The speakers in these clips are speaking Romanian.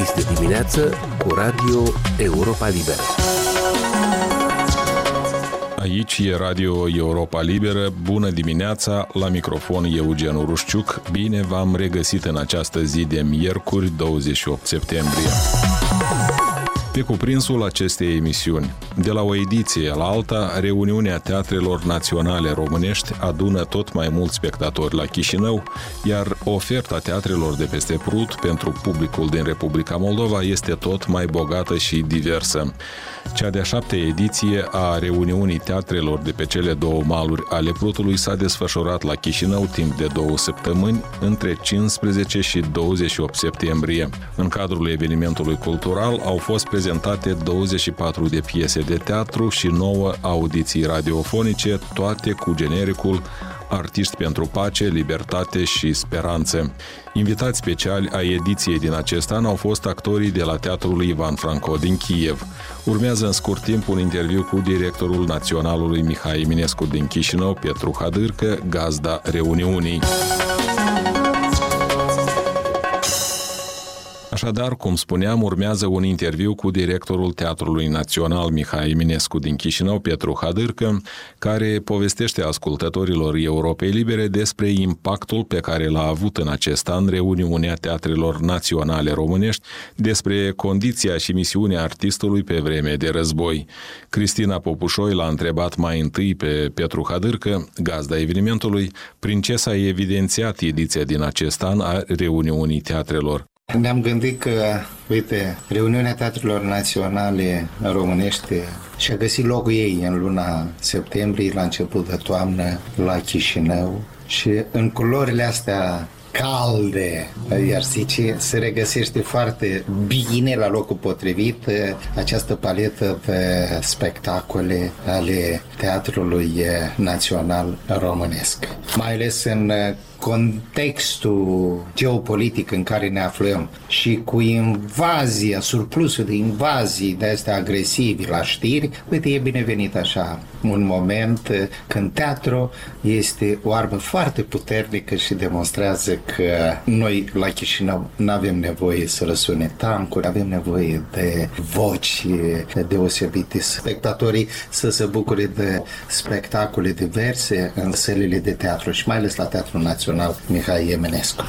Deschis de dimineață cu Radio Europa Liberă. Aici e Radio Europa Liberă. Bună dimineața, la microfon Eugen Urușciuc. Bine v-am regăsit în această zi de miercuri, 28 septembrie. Pe cuprinsul acestei emisiuni, de la o ediție la alta, reuniunea teatrelor naționale românești adună tot mai mulți spectatori la Chișinău, iar oferta teatrelor de peste Prut pentru publicul din Republica Moldova este tot mai bogată și diversă. Cea de-a șapte ediție a reuniunii teatrelor de pe cele două maluri ale Prutului s-a desfășurat la Chișinău timp de două săptămâni, între 15 și 28 septembrie. În cadrul evenimentului cultural au fost prezentate 24 de piese de teatru și 9 audiții radiofonice, toate cu genericul artiști pentru pace, libertate și speranță. Invitați speciali a ediției din acest an au fost actorii de la Teatrul Ivan Franco din Kiev. Urmează în scurt timp un interviu cu directorul naționalului Mihai Eminescu din Chișinău, Petru Hadârcă, gazda reuniunii. Așadar, cum spuneam, urmează un interviu cu directorul Teatrului Național Mihai Eminescu din Chișinău, Petru Hadârcă, care povestește ascultătorilor Europei Libere despre impactul pe care l-a avut în acest an reuniunea teatrelor naționale românești, despre condiția și misiunea artistului pe vreme de război. Cristina Popușoi l-a întrebat mai întâi pe Petru Hadârcă, gazda evenimentului, prin ce s-a evidențiat ediția din acest an a reuniunii teatrelor. Ne-am gândit că, uite, reuniunea teatrelor naționale românește și-a găsit locul ei în luna septembrie, la început de toamnă, la Chișinău și în culorile astea calde, iar zice, se regăsește foarte bine la locul potrivit această paletă de spectacole ale Teatrului Național Românesc. Mai ales în contextul geopolitic în care ne aflăm și cu invazia, surplusul de invazii de astea agresivi la știri, uite, e binevenit așa un moment când teatru este o armă foarte puternică și demonstrează că noi la Chișinău nu avem nevoie să răsune tancuri, avem nevoie de voci deosebite, spectatorii să se bucure de spectacole diverse în sălile de teatru și mai ales la Teatrul Național Național Mihai Eminescu.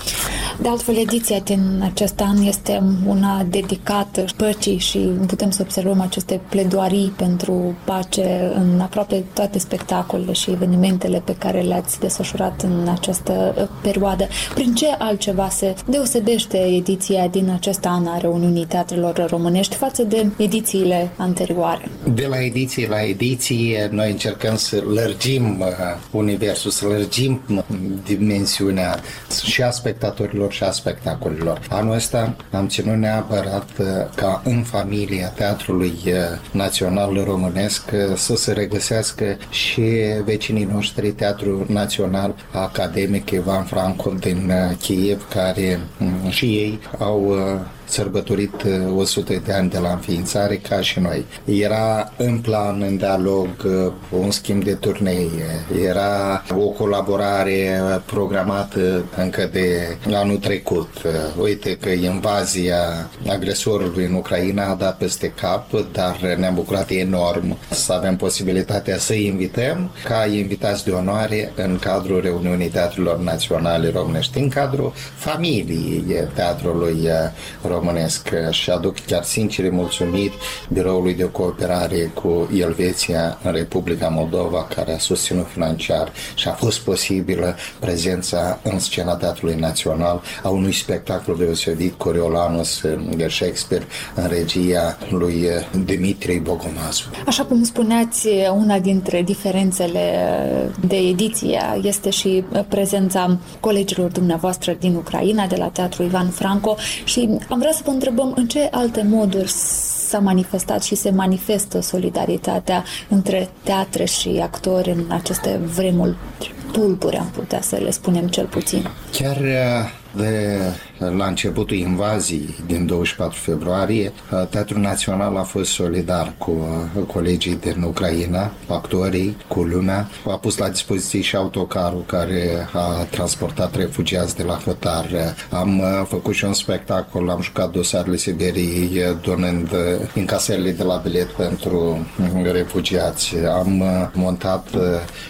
De altfel, ediția din acest an este una dedicată păcii și putem să observăm aceste pledoarii pentru pace în aproape toate spectacolele și evenimentele pe care le-ați desfășurat în această perioadă. Prin ce altceva se deosebește ediția din acest an a reuniunii teatrelor românești față de edițiile anterioare? De la ediție la ediție, noi încercăm să lărgim uh, universul, să lărgim dimensiunea dimensiunea și a spectatorilor și a spectacolilor. Anul ăsta am ținut neapărat uh, ca în familia Teatrului uh, Național Românesc uh, să se regăsească și vecinii noștri Teatrul Național Academic Ivan Franco din Kiev, care mm, și ei au sărbătorit 100 uh, de ani de la înființare ca și noi. Era în plan, în dialog, uh, un schimb de turnee, era o colaborare programată încă de anul trecut. Uh, uite că invazia agresorului în Ucraina a dat peste cap, dar ne-am bucurat enorm să avem posibilitatea să invităm ca invitați de onoare în cadrul reuniunii Teatrelor Naționale Românești, în cadrul familiei Teatrului Românesc românesc și aduc chiar sincere mulțumiri Biroului de Cooperare cu Elveția în Republica Moldova, care a susținut financiar și a fost posibilă prezența în scena Teatrului Național a unui spectacol deosebit, Coriolanus de Shakespeare, în regia lui Dimitri Bogomazu. Așa cum spuneați, una dintre diferențele de ediție este și prezența colegilor dumneavoastră din Ucraina, de la Teatrul Ivan Franco și am vrea să vă întrebăm în ce alte moduri s-a manifestat și se manifestă solidaritatea între teatre și actori în aceste vremuri tulburi, am putea să le spunem cel puțin. Chiar uh, de la începutul invaziei din 24 februarie, Teatrul Național a fost solidar cu colegii din Ucraina, actorii, cu lumea. A pus la dispoziție și autocarul care a transportat refugiați de la Hotar. Am făcut și un spectacol, am jucat dosarele Siberiei, donând încasările de la bilet pentru refugiați. Am montat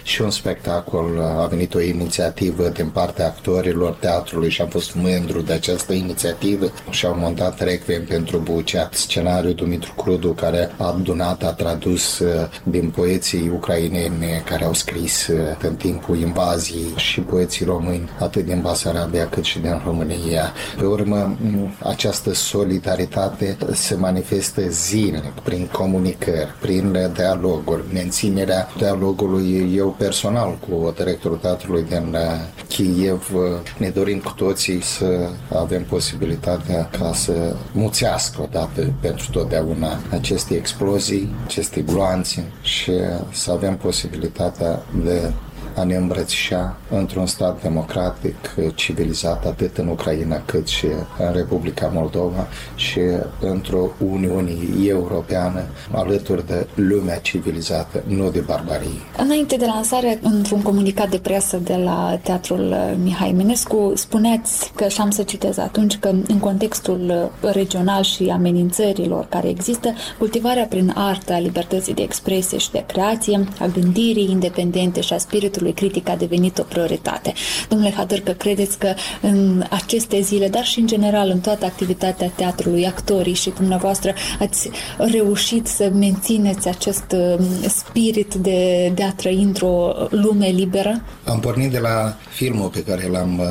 și un spectacol, a venit o inițiativă din partea actorilor teatrului și am fost mândru de această inițiativă și au montat Requiem pentru Bucea, scenariul Dumitru Crudu, care a adunat, a tradus uh, din poeții ucraineni care au scris uh, în timpul invaziei și poeții români, atât din Basarabia cât și din România. Pe urmă, această solidaritate se manifestă zilnic prin comunicări, prin dialoguri, menținerea dialogului eu personal cu directorul teatrului din uh, Kiev. Ne dorim cu toții să avem posibilitatea ca să muțească odată pentru totdeauna aceste explozii, aceste gloanțe și să avem posibilitatea de a ne îmbrățișa într-un stat democratic, civilizat, atât în Ucraina cât și în Republica Moldova și într-o Uniune Europeană alături de lumea civilizată, nu de barbarie. Înainte de lansare, într-un comunicat de presă de la Teatrul Mihai Minescu, spuneați că, și am să citez atunci, că în contextul regional și amenințărilor care există, cultivarea prin artă a libertății de expresie și de creație, a gândirii independente și a spiritului spațiului critic a devenit o prioritate. Domnule Hadăr, că credeți că în aceste zile, dar și în general în toată activitatea teatrului, actorii și dumneavoastră ați reușit să mențineți acest um, spirit de, de a trăi într-o lume liberă? Am pornit de la filmul pe care l-am uh,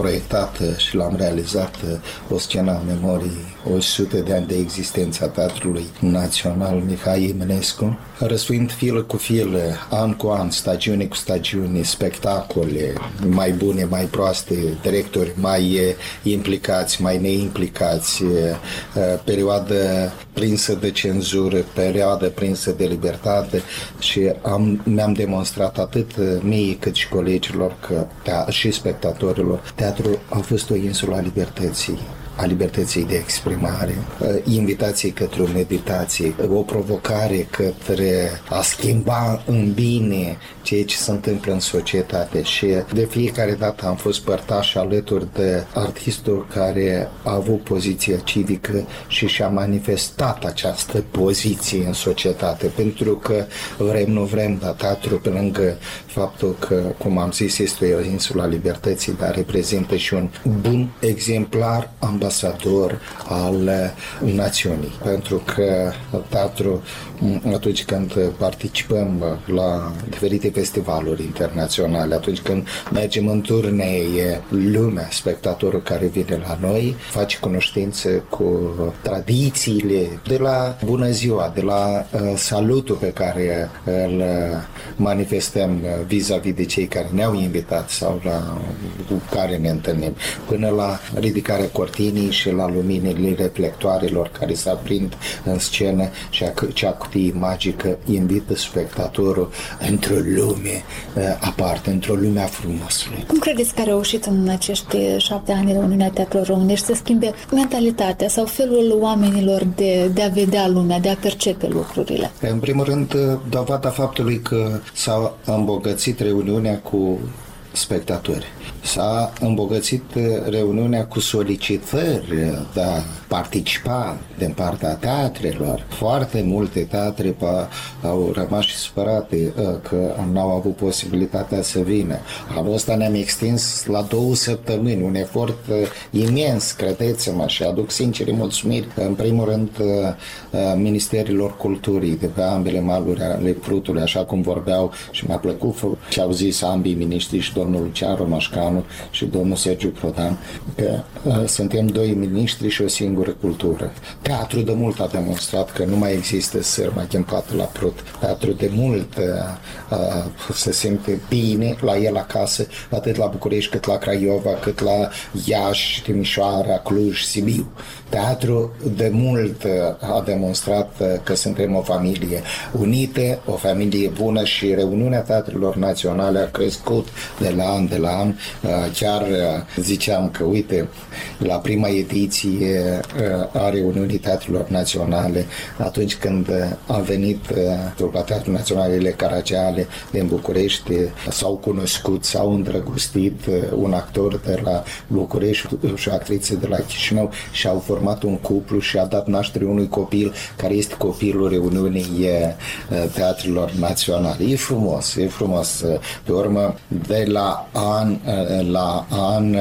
proiectat și l-am realizat, uh, o scenă a memoriei 100 de ani de existență a Teatrului Național Mihai Eminescu, răsuind fil cu fil, an cu an, stagiune cu stagiune, spectacole mai bune, mai proaste, directori mai implicați, mai neimplicați, perioadă prinsă de cenzură, perioadă prinsă de libertate și am, mi-am demonstrat atât mie cât și colegilor că, și spectatorilor, teatrul a fost o insulă a libertății a libertății de exprimare, uh, invitații către o meditație, o provocare către a schimba în bine ceea ce se întâmplă în societate. Și de fiecare dată am fost părtaș alături de artistul care a avut poziția civică și și-a manifestat această poziție în societate, pentru că vrem, nu vrem, dar teatru pe lângă faptul că, cum am zis, este o insula libertății, dar reprezintă și un bun exemplar ambasador ambasador al națiunii. Pentru că teatru, atunci când participăm la diferite festivaluri internaționale, atunci când mergem în turnee, lumea, spectatorul care vine la noi, face cunoștință cu tradițiile de la bună ziua, de la uh, salutul pe care îl manifestăm vis-a-vis de cei care ne-au invitat sau la cu care ne întâlnim, până la ridicarea cortinii luminii și la luminile reflectoarelor care se aprind în scenă și acea cutie magică invită spectatorul într-o lume uh, aparte, într-o lume a frumosului. Cum credeți că a reușit în acești șapte ani de Uniunea Teatrului Românești să schimbe mentalitatea sau felul oamenilor de, de a vedea lumea, de a percepe lucrurile? În primul rând, dovada faptului că s-a îmbogățit reuniunea cu spectatori. S-a îmbogățit reuniunea cu solicitări de a participa din partea teatrelor. Foarte multe teatre au rămas și supărate ă, că n-au avut posibilitatea să vină. Anul ăsta ne-am extins la două săptămâni, un efort ă, imens, credeți-mă, și aduc sincere mulțumiri, în primul rând, ă, Ministerilor Culturii de pe ambele maluri ale Prutului, așa cum vorbeau și mi-a plăcut ce au zis ambii miniștri și domnul Lucian Romașcanu și domnul Sergiu Prodan, că uh, suntem doi miniștri și o singură cultură. Teatru de mult a demonstrat că nu mai există sârma ghempată la Prut. Teatru de mult uh, uh, se simte bine la el acasă, atât la București, cât la Craiova, cât la Iași, Timișoara, Cluj, Sibiu. Teatru de mult uh, a demonstrat uh, că suntem o familie unită, o familie bună și reuniunea teatrelor naționale a crescut de de la an de la an. Chiar ziceam că, uite, la prima ediție a reuniunii teatrelor naționale, atunci când a venit trupa Teatrul Naționalele Caragiale din București, s-au cunoscut, s-au îndrăgostit un actor de la București și o actriță de la Chișinău și au format un cuplu și a dat naștere unui copil care este copilul reuniunii teatrelor naționale. E frumos, e frumos. Pe urmă, de la an la an,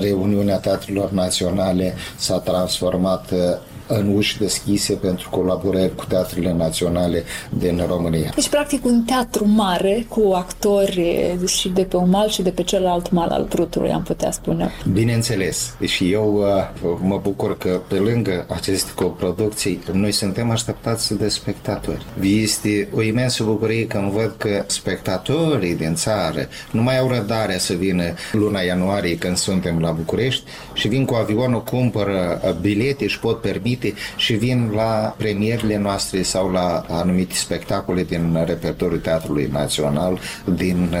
reuniunea teatrelor naționale s-a transformat transformat în uși deschise pentru colaborări cu teatrele naționale din România. Deci, practic, un teatru mare cu actori și de pe un mal și de pe celălalt mal al Prutului, am putea spune. Bineînțeles. Și eu uh, mă bucur că pe lângă aceste coproducții, noi suntem așteptați de spectatori. Este o imensă bucurie când văd că spectatorii din țară nu mai au răbdarea să vină luna ianuarie când suntem la București și vin cu avionul, cumpără bilete și pot permite anumite și vin la premierile noastre sau la anumite spectacole din repertoriul Teatrului Național din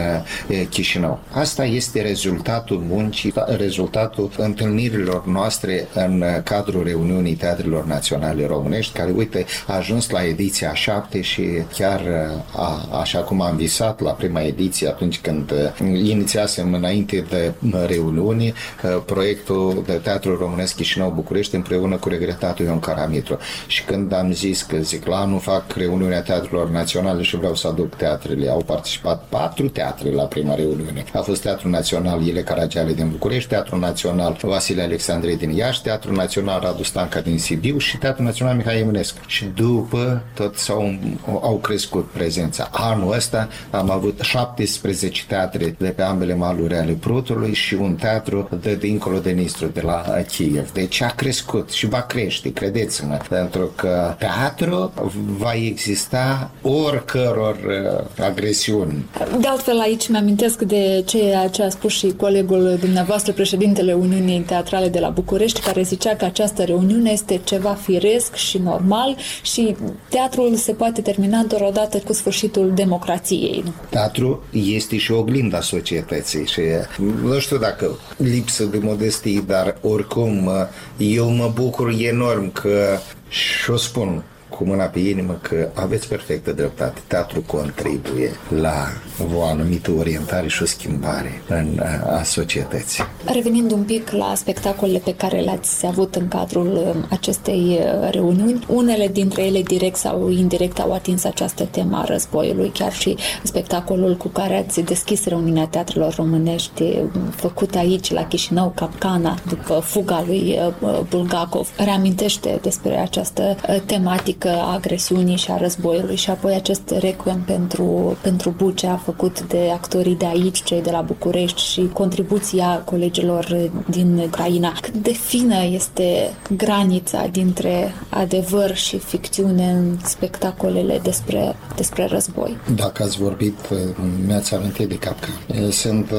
uh, Chișinău. Asta este rezultatul muncii, rezultatul întâlnirilor noastre în cadrul reuniunii Teatrelor Naționale Românești, care, uite, a ajuns la ediția 7 și chiar uh, a, așa cum am visat la prima ediție atunci când uh, inițiasem înainte de reuniune proiectul de Teatrul Românesc Chișinău București împreună cu regretatul Ion Caramitru. Și când am zis că zic, la anul fac reuniunea teatrelor naționale și vreau să aduc teatrele, au participat patru teatre la prima reuniune. A fost Teatrul Național Ile Caragiale din București, Teatrul Național Vasile Alexandrei din Iași, Teatrul Național Radu Stanca din Sibiu și Teatrul Național Mihai Eminescu. Și după tot s-au, au crescut prezența. Anul ăsta am avut 17 teatre de pe ambele maluri ale Prutului și un teatru de dincolo de Nistru, de la Kiev. Deci a crescut și va crește credeți-mă, pentru că teatru va exista oricăror uh, agresiuni. De altfel, aici mi-amintesc de ceea ce a spus și colegul dumneavoastră, președintele Uniunii Teatrale de la București, care zicea că această reuniune este ceva firesc și normal și teatrul se poate termina doar odată cu sfârșitul democrației. Teatru este și oglinda societății și nu știu dacă lipsă de modestie, dar oricum eu mă bucur enorm că și o spun cu mâna pe inimă că aveți perfectă dreptate. Teatru contribuie la o anumită orientare și o schimbare în a societății. Revenind un pic la spectacolele pe care le-ați avut în cadrul um, acestei uh, reuniuni, unele dintre ele direct sau indirect au atins această temă a războiului, chiar și spectacolul cu care ați deschis reuniunea teatrelor românești um, făcut aici la Chișinău, Capcana, după fuga lui uh, Bulgakov, reamintește despre această uh, tematică a agresiunii și a războiului și apoi acest requiem pentru, pentru Bucea făcut de actorii de aici, cei de la București și contribuția colegilor din Ucraina. Cât de fină este granița dintre adevăr și ficțiune în spectacolele despre, despre război? Dacă ați vorbit, mi-ați amintit de capca. Sunt uh,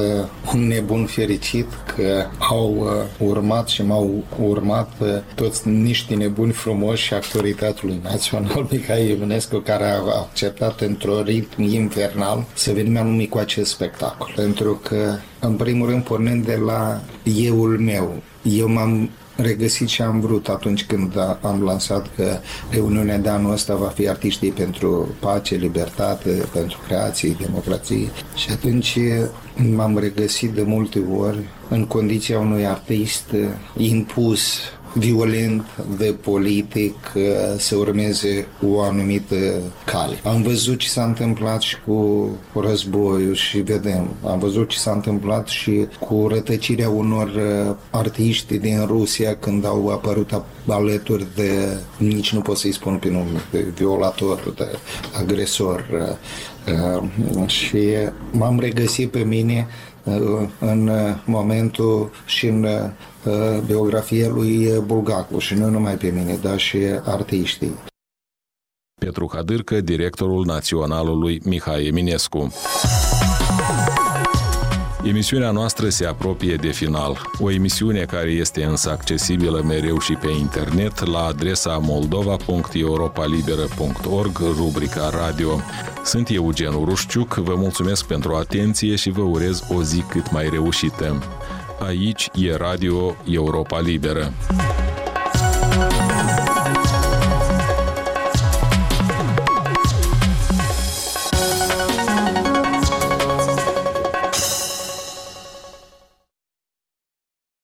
un nebun fericit că au uh, urmat și m-au urmat uh, toți niște nebuni frumoși și actorii Teatrului Național Mihai Eminescu, care a acceptat într-o ritm infernal să venim anumit cu acest spectacol. Pentru că, în primul rând, pornind de la euul meu, eu m-am regăsit ce am vrut atunci când am lansat că reuniunea de anul ăsta va fi artiștii pentru pace, libertate, pentru creație, democrație și atunci m-am regăsit de multe ori în condiția unui artist impus violent de politic să urmeze o anumită cale. Am văzut ce s-a întâmplat și cu războiul și vedem. Am văzut ce s-a întâmplat și cu rătăcirea unor uh, artiști din Rusia când au apărut alături de, nici nu pot să-i spun pe nume, de violator, de agresor. Uh, uh, și m-am regăsit pe mine în momentul și în biografia lui Bulgacu și nu numai pe mine, dar și artiștii. Petru Hadârcă, directorul naționalului Mihai Eminescu. Emisiunea noastră se apropie de final. O emisiune care este însă accesibilă mereu și pe internet la adresa moldova.europalibera.org, rubrica radio. Sunt Eugen Urușciuc, vă mulțumesc pentru atenție și vă urez o zi cât mai reușită. Aici e Radio Europa Liberă.